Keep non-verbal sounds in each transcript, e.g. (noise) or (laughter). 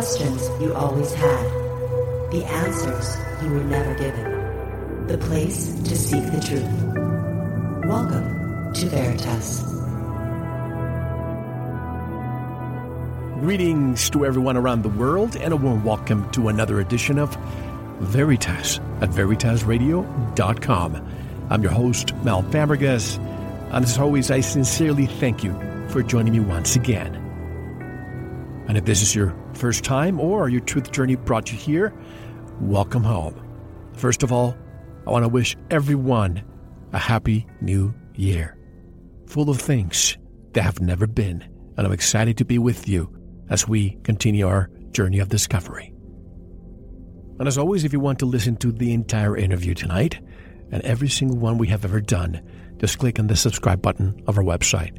questions you always had, the answers you were never given, the place to seek the truth. Welcome to Veritas. Greetings to everyone around the world, and a warm welcome to another edition of Veritas at VeritasRadio.com. I'm your host, Mel Fabregas, and as always, I sincerely thank you for joining me once again. And if this is your first time or your truth journey brought you here, welcome home. First of all, I want to wish everyone a happy new year, full of things that have never been, and I'm excited to be with you as we continue our journey of discovery. And as always, if you want to listen to the entire interview tonight and every single one we have ever done, just click on the subscribe button of our website.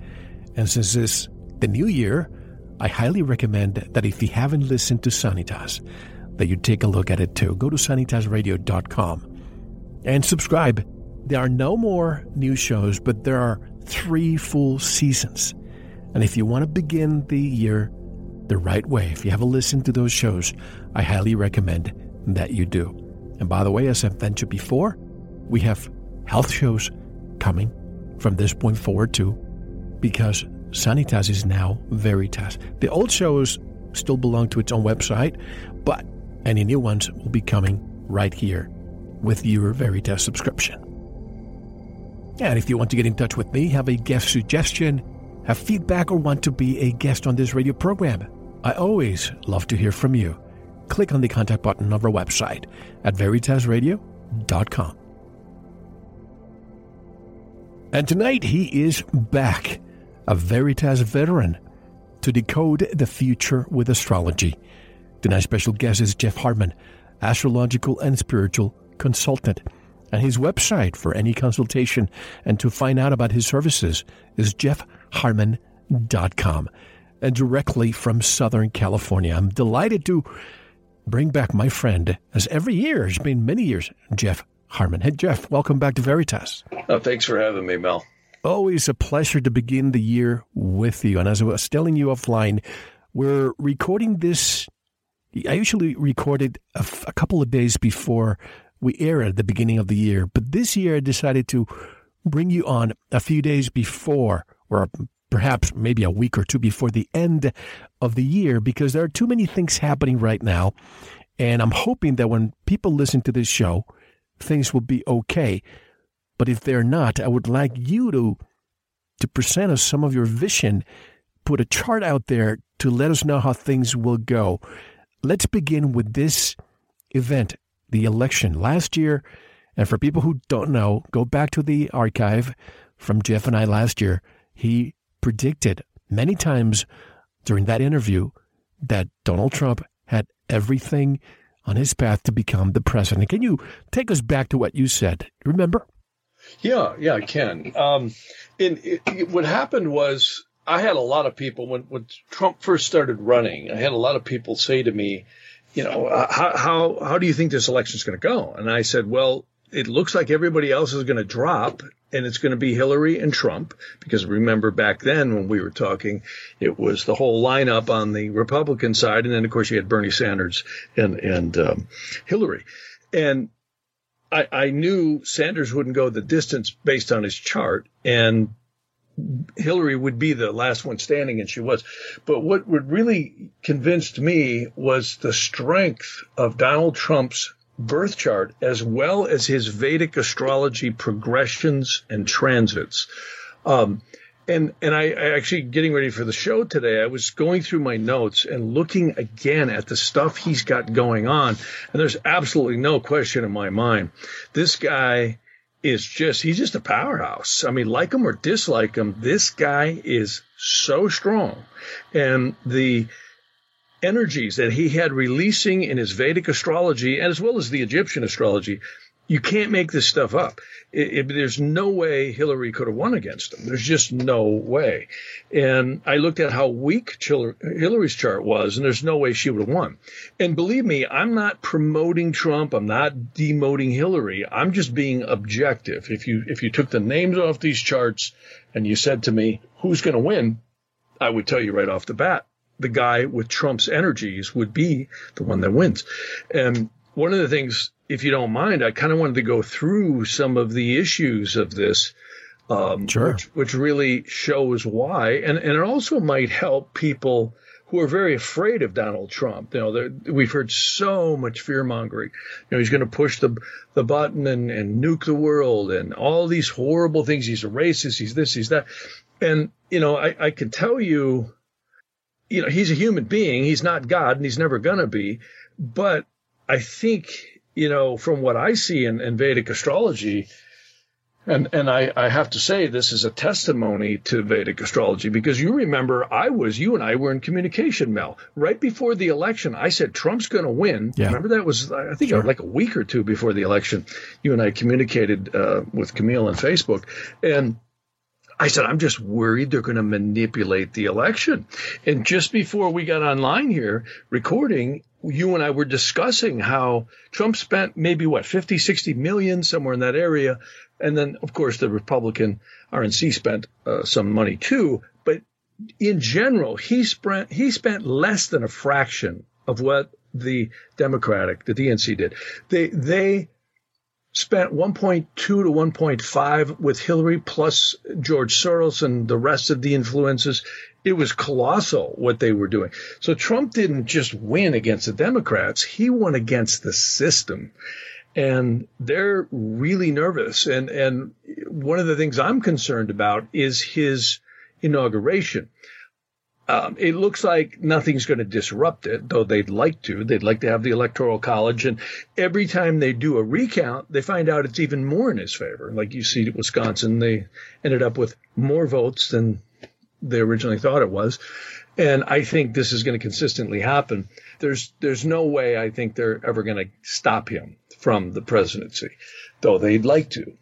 And since it's the new year, I highly recommend that if you haven't listened to Sanitas, that you take a look at it too. Go to sanitasradio.com and subscribe. There are no more new shows, but there are three full seasons. And if you want to begin the year the right way, if you haven't listened to those shows, I highly recommend that you do. And by the way, as I've mentioned before, we have health shows coming from this point forward too, because Sanitas is now Veritas. The old shows still belong to its own website, but any new ones will be coming right here with your Veritas subscription. And if you want to get in touch with me, have a guest suggestion, have feedback, or want to be a guest on this radio program, I always love to hear from you. Click on the contact button of our website at veritasradio.com. And tonight he is back, a Veritas veteran, to decode the future with astrology. Tonight's special guest is Jeff Hartman, astrological and spiritual consultant. And his website for any consultation and to find out about his services is jeffhartman.com and directly from Southern California. I'm delighted to bring back my friend, as every year, it's been many years, Jeff Hartman. Hey, Jeff, welcome back to Veritas. Oh, thanks for having me, Mel. Always a pleasure to begin the year with you. And as I was telling you offline, we're recording this. I usually record it a, couple of days before we air at the beginning of the year. But this year, I decided to bring you on a few days before, or perhaps maybe a week or two before the end of the year because there are too many things happening right now. And I'm hoping that when people listen to this show, things will be okay. But if they're not, I would like you to to present us some of your vision, put a chart out there to let us know how things will go. Let's begin with this event, the election last year. And for people who don't know, go back to the archive from Jeff and I last year. He predicted many times during that interview that Donald Trump had everything on his path to become the president. Can you take us back to what you said? Remember? Yeah, yeah, I can. Um, and it, it, what happened was I had a lot of people when when Trump first started running. I had a lot of people say to me, you know, uh, how how how do you think this election is going to go? And I said, well, it looks like everybody else is going to drop and it's going to be Hillary and Trump because remember back then when we were talking, it was the whole lineup on the Republican side. And then of course you had Bernie Sanders and, and, um, Hillary. And I, I knew Sanders wouldn't go the distance based on his chart and Hillary would be the last one standing, and she was. But what would really convinced me was the strength of Donald Trump's birth chart as well as his Vedic astrology progressions and transits. Um, and and I, I, actually getting ready for the show today, I was going through my notes and looking again at the stuff he's got going on, and there's absolutely no question in my mind. This guy is just he's just a powerhouse. I mean, like him or dislike him, this guy is so strong. And the energies that he had releasing in his Vedic astrology and as well as the Egyptian astrology. You can't make this stuff up. It, it, there's no way Hillary could have won against him. There's just no way. And I looked at how weak Hillary's chart was, and there's no way she would have won. And believe me, I'm not promoting Trump. I'm not demoting Hillary. I'm just being objective. If you if you took the names off these charts and you said to me, "Who's going to win?" I would tell you right off the bat the guy with Trump's energies would be the one that wins. And one of the things, if you don't mind, I kind of wanted to go through some of the issues of this. Um, sure. which, which really shows why. And, and it also might help people who are very afraid of Donald Trump. You know, we've heard so much fear mongering. You know, he's going to push the the button and, and nuke the world and all these horrible things. He's a racist. He's this. He's that. And you know, I, I can tell you, you know, he's a human being. He's not God, and he's never gonna be. But I think, you know, from what I see in, in Vedic astrology, and and I, I have to say this is a testimony to Vedic astrology because you remember I was you and I were in communication, Mel. Right before the election, I said Trump's going to win. Yeah. Remember that was I think Sure. like a week or two before the election. You and I communicated uh, with Camille on Facebook, and I said I'm just worried they're going to manipulate the election. And just before we got online here recording, you and I were discussing how Trump spent maybe what 50, 60 million somewhere in that area. And then, of course, the Republican RNC spent uh, some money too. But in general, he spent he spent less than a fraction of what the Democratic, the DNC did. They they spent 1.2 to 1.5 with Hillary plus George Soros and the rest of the influences. It was colossal what they were doing. So Trump didn't just win against the Democrats. He won against the system and they're really nervous. And, and one of the things I'm concerned about is his inauguration. Um, it looks like nothing's going to disrupt it, though they'd like to. They'd like to have the electoral college, and every time they do a recount, they find out it's even more in his favor. Like you see Wisconsin, they ended up with more votes than they originally thought it was, and I think this is going to consistently happen. There's there's no way I think they're ever going to stop him from the presidency, though they'd like to.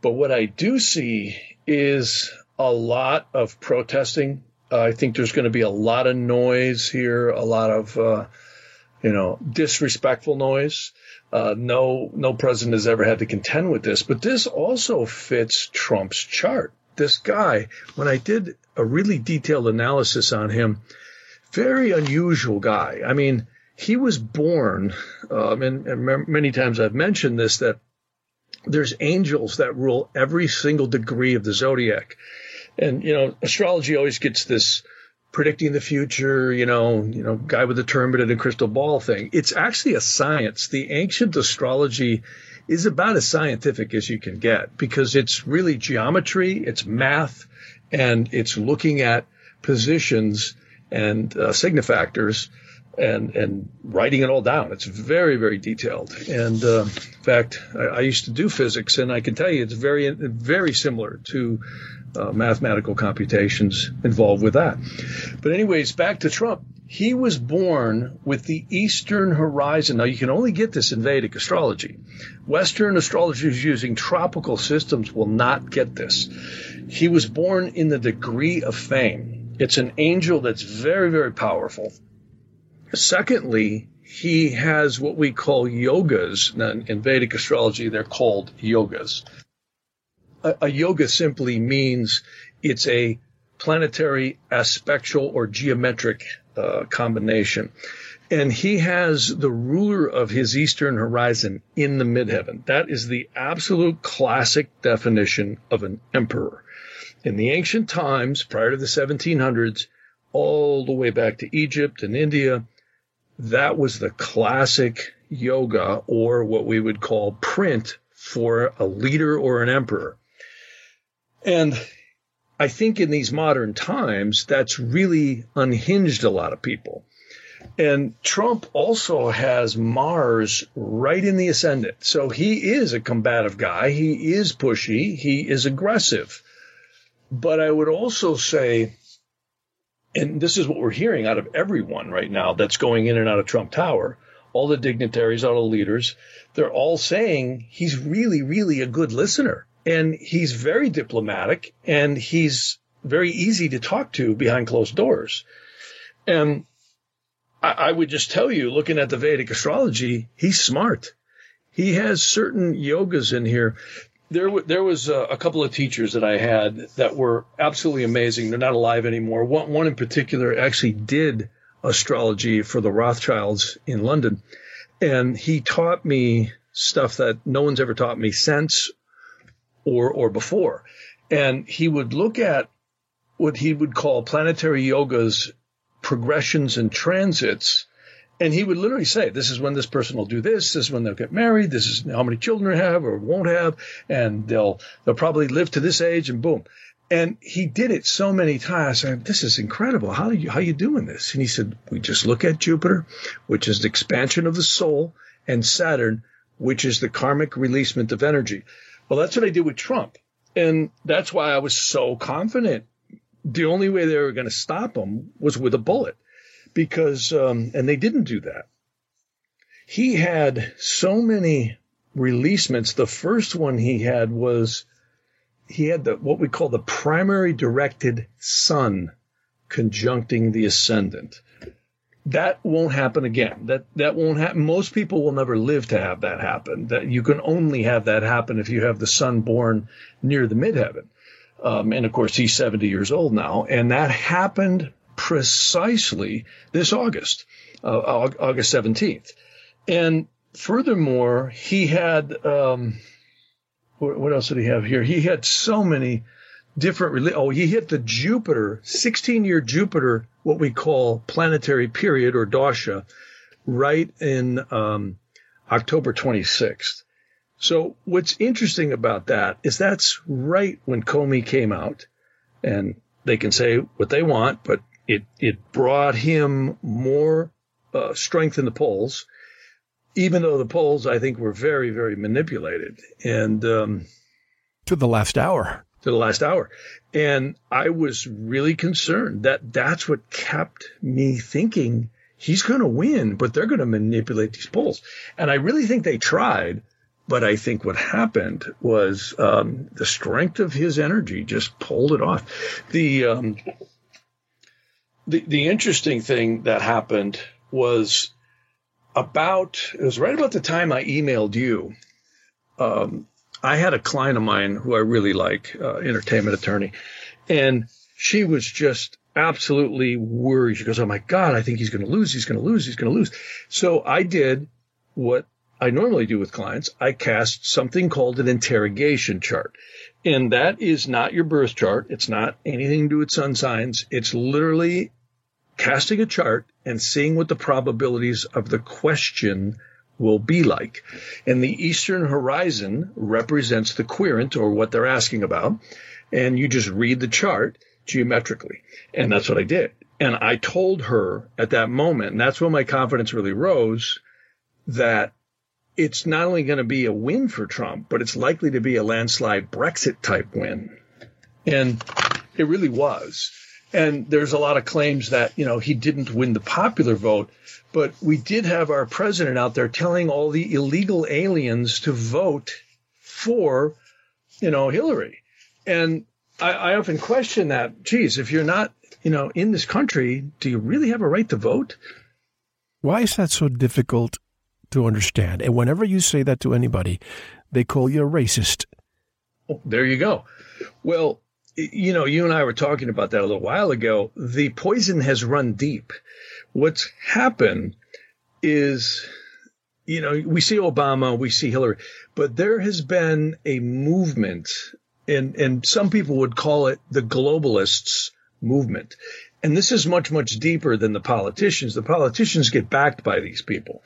But what I do see is a lot of protesting. Uh, I think there's going to be a lot of noise here, a lot of, uh, you know, disrespectful noise. Uh, no, no president has ever had to contend with this, but this also fits Trump's chart. This guy, when I did a really detailed analysis on him, very unusual guy. I mean, he was born, um, and, and many times I've mentioned this, that there's angels that rule every single degree of the zodiac. And, you know, astrology always gets this predicting the future, you know, you know, guy with a turbid and a crystal ball thing. It's actually a science. The ancient astrology is about as scientific as you can get because it's really geometry, it's math, and it's looking at positions and uh, significators and and writing it all down. It's very very detailed. And uh, in fact, I, I, used to do physics, and I can tell you it's very very similar to uh, mathematical computations involved with that. But anyways, back to Trump. He was born with the Eastern horizon. Now you can only get this in Vedic astrology. Western astrologers using tropical systems will not get this. He was born in the degree of fame. It's an angel that's very, very powerful. Secondly, he has what we call yogas. Now, in Vedic astrology, they're called yogas. A, a yoga simply means it's a planetary aspectual or geometric uh, combination. And he has the ruler of his eastern horizon in the midheaven. That is the absolute classic definition of an emperor. In the ancient times, prior to the 1700s, all the way back to Egypt and India, that was the classic yoga or what we would call print for a leader or an emperor. And I think in these modern times, that's really unhinged a lot of people. And Trump also has Mars right in the ascendant. So he is a combative guy. He is pushy. He is aggressive. But I would also say, and this is what we're hearing out of everyone right now that's going in and out of Trump Tower, all the dignitaries, all the leaders, they're all saying he's really, really a good listener. And he's very diplomatic and he's very easy to talk to behind closed doors. And I, I would just tell you, looking at the Vedic astrology, he's smart. He has certain yogas in here. There, w- there was a, a couple of teachers that I had that were absolutely amazing. They're not alive anymore. One, one in particular actually did astrology for the Rothschilds in London. And he taught me stuff that no one's ever taught me since or, or before. And he would look at what he would call planetary yoga's progressions and transits. And he would literally say, this is when this person will do this. This is when they'll get married. This is how many children they have or won't have. And they'll, they'll probably live to this age and boom. And he did it so many times. I said, this is incredible. How are you, how are you doing this? And he said, we just look at Jupiter, which is the expansion of the soul, and Saturn, which is the karmic releasement of energy. Well, that's what I did with Trump. And that's why I was so confident. The only way they were going to stop him was with a bullet because, um, and they didn't do that. He had so many releasements. The first one he had was he had the what we call the primary directed sun conjuncting the ascendant. That won't happen again. That that won't happen. Most people will never live to have that happen. That you can only have that happen if you have the sun born near the midheaven. Um, and of course, he's 70 years old now, and that happened precisely this August, uh, August 17th. And furthermore, he had. Um, what else did he have here? He had so many different. Oh, he hit the Jupiter, 16 year Jupiter, what we call planetary period or Dasha, right in um, October 26th. So what's interesting about that is that's right when Comey came out, and they can say what they want, but it it brought him more uh, strength in the polls even though the polls, I think, were very, very manipulated. And um, to the last hour. To the last hour. And I was really concerned that that's what kept me thinking he's going to win, but they're going to manipulate these polls. And I really think they tried. But I think what happened was um, the strength of his energy just pulled it off. The, um, the the interesting thing that happened was about it was right about the time I emailed you. Um, I had a client of mine who I really like, uh, entertainment attorney, and she was just absolutely worried. She goes, "Oh my God, I think he's going to lose. He's going to lose. He's going to lose." So I did what I normally do with clients. I cast something called an interrogation chart. And that is not your birth chart. It's not anything to do with sun signs. It's literally casting a chart and seeing what the probabilities of the question will be like. And the eastern horizon represents the querent or what they're asking about. And you just read the chart geometrically. And that's what I did. And I told her at that moment, and that's when my confidence really rose, that it's not only going to be a win for Trump, but it's likely to be a landslide Brexit type win. And it really was. And there's a lot of claims that, you know, he didn't win the popular vote, but we did have our president out there telling all the illegal aliens to vote for, you know, Hillary. And I, I often question that, geez, if you're not, you know, in this country, do you really have a right to vote? Why is that so difficult to understand? And whenever you say that to anybody, they call you a racist. Oh, there you go. Well, you know, you and I were talking about that a little while ago. The poison has run deep. What's happened is, you know, we see Obama, we see Hillary, but there has been a movement, and, and some people would call it the globalists movement. And this is much, much deeper than the politicians. The politicians get backed by these people.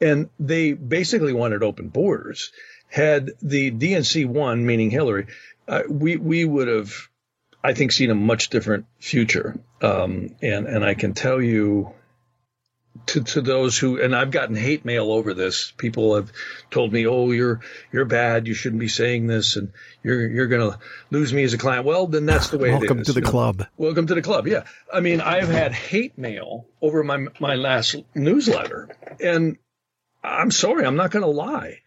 And they basically wanted open borders. Had the DNC won, meaning Hillary, uh, we we would have, I think, seen a much different future. Um, and and I can tell you, to to those who and I've gotten hate mail over this. People have told me, "Oh, you're you're bad. You shouldn't be saying this, and you're you're going to lose me as a client." Well, then that's the way Welcome it is. to the club. Welcome to the club. Yeah, I mean, I've had hate mail over my my last newsletter, and I'm sorry, I'm not going to lie.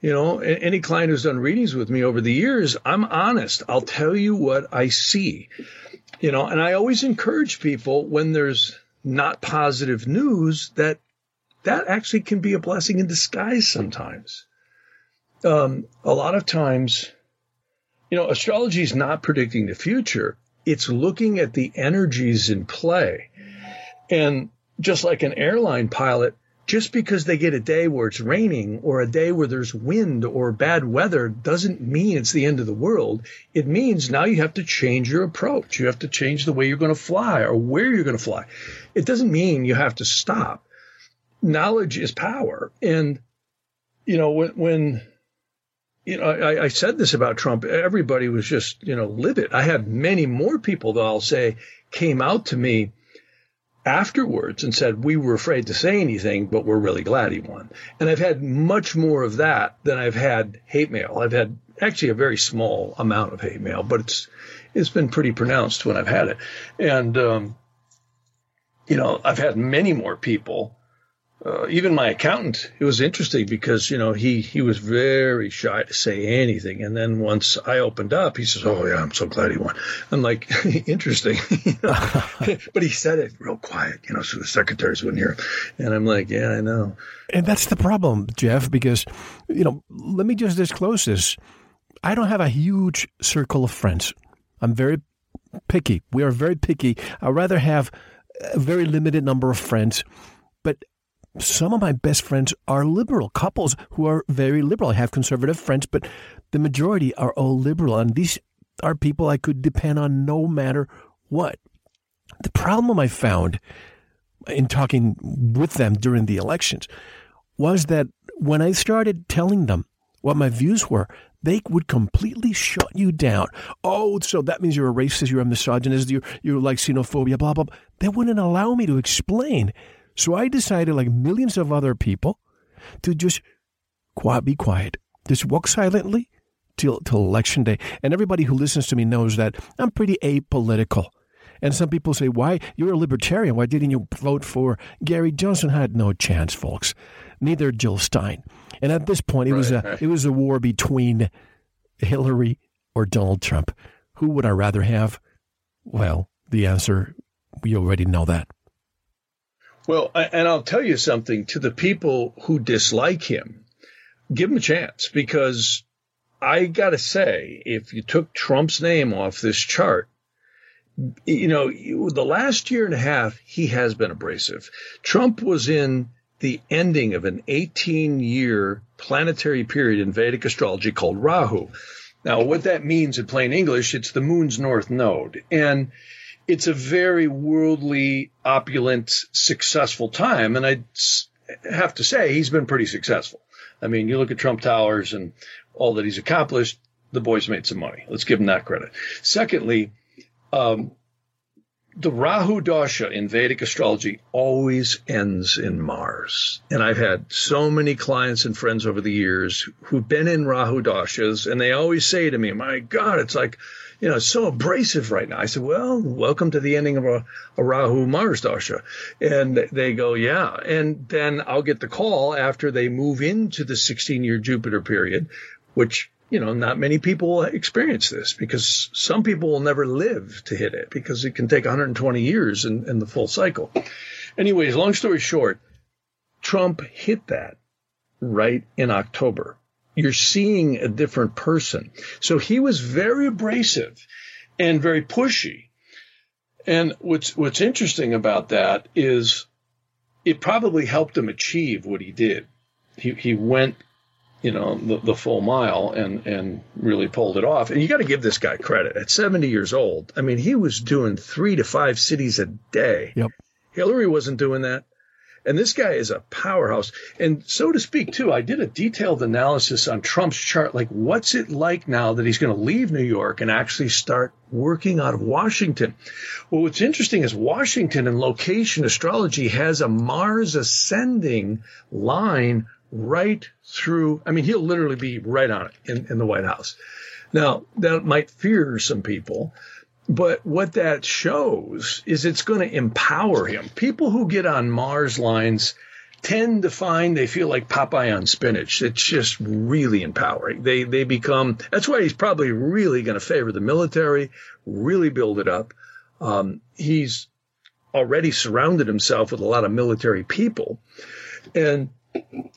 You know, any client who's done readings with me over the years, I'm honest. I'll tell you what I see. You know, and I always encourage people when there's not positive news that that actually can be a blessing in disguise sometimes. Um, a lot of times, you know, astrology is not predicting the future. It's looking at the energies in play. And just like an airline pilot, just because they get a day where it's raining or a day where there's wind or bad weather doesn't mean it's the end of the world. It means now you have to change your approach. You have to change the way you're going to fly or where you're going to fly. It doesn't mean you have to stop. Knowledge is power. And, you know, when, when you know, I, I, said this about Trump. Everybody was just, you know, livid. I had many more people that I'll say came out to me afterwards and said, we were afraid to say anything, but we're really glad he won. And I've had much more of that than I've had hate mail. I've had actually a very small amount of hate mail, but it's, it's been pretty pronounced when I've had it. And, um, you know, I've had many more people uh, even my accountant, it was interesting because, you know, he, he was very shy to say anything. And then once I opened up, he says, Oh, yeah, I'm so glad he won. I'm like, (laughs) interesting. (laughs) (laughs) but he said it real quiet, you know, so the secretaries wouldn't hear him. And I'm like, Yeah, I know. And that's the problem, Jeff, because, you know, let me just disclose this. I don't have a huge circle of friends. I'm very picky. We are very picky. I'd rather have a very limited number of friends. But some of my best friends are liberal couples who are very liberal. I have conservative friends, but the majority are all liberal. And these are people I could depend on no matter what. The problem I found in talking with them during the elections was that when I started telling them what my views were, they would completely shut you down. Oh, so that means you're a racist, you're a misogynist, you're, you're like xenophobia, blah, blah, blah. They wouldn't allow me to explain so I decided, like millions of other people, to just quiet, be quiet, just walk silently till till election day. And everybody who listens to me knows that I'm pretty apolitical. And some people say, "Why you're a libertarian? Why didn't you vote for Gary Johnson?" Had no chance, folks. Neither Jill Stein. And at this point, it right, was a right. it was a war between Hillary or Donald Trump. Who would I rather have? Well, the answer we already know that. Well, and I'll tell you something to the people who dislike him, give him a chance because I got to say, if you took Trump's name off this chart, you know, the last year and a half, he has been abrasive. Trump was in the ending of an 18 year planetary period in Vedic astrology called Rahu. Now, what that means in plain English, it's the moon's north node. And it's a very worldly, opulent, successful time. And I have to say, he's been pretty successful. I mean, you look at Trump Towers and all that he's accomplished, the boy's made some money. Let's give him that credit. Secondly, um, the Rahu Dasha in Vedic astrology always ends in Mars. And I've had so many clients and friends over the years who've been in Rahu Dashas, and they always say to me, My God, it's like you know, so abrasive right now. I said, well, welcome to the ending of uh, a, a Rahu Mars Dasha. And they go, yeah. And then I'll get the call after they move into the 16 year Jupiter period, which, you know, not many people experience this because some people will never live to hit it because it can take 120 years in, in the full cycle. Anyways, long story short, Trump hit that right in October you're seeing a different person. So he was very abrasive and very pushy. And what's what's interesting about that is it probably helped him achieve what he did. He he went, you know, the, the full mile and and really pulled it off. And you got to give this guy credit. At 70 years old, I mean, he was doing three to five cities a day. Yep. Hillary wasn't doing that. And this guy is a powerhouse. And so to speak, too, I did a detailed analysis on Trump's chart. Like, what's it like now that he's going to leave New York and actually start working out of Washington? Well, what's interesting is Washington in location astrology has a Mars ascending line right through. I mean, he'll literally be right on it in, in the White House. Now, that might fear some people. But what that shows is it's going to empower him. People who get on Mars lines tend to find they feel like Popeye on spinach. It's just really empowering. They they become. That's why he's probably really going to favor the military, really build it up. Um, he's already surrounded himself with a lot of military people, and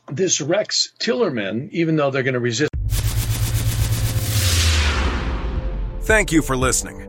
this Rex Tillerson, even though they're going to resist. Thank you for listening.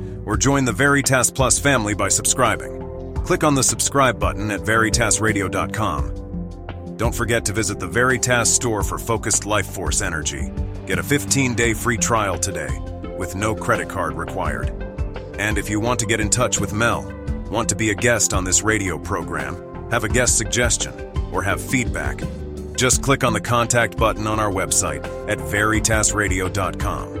or join the Veritas Plus family by subscribing. Click on the subscribe button at veritasradio.com. Don't forget to visit the Veritas store for focused life force energy. Get a 15 day free trial today with no credit card required. And if you want to get in touch with Mel, want to be a guest on this radio program, have a guest suggestion, or have feedback, just click on the contact button on our website at veritasradio.com.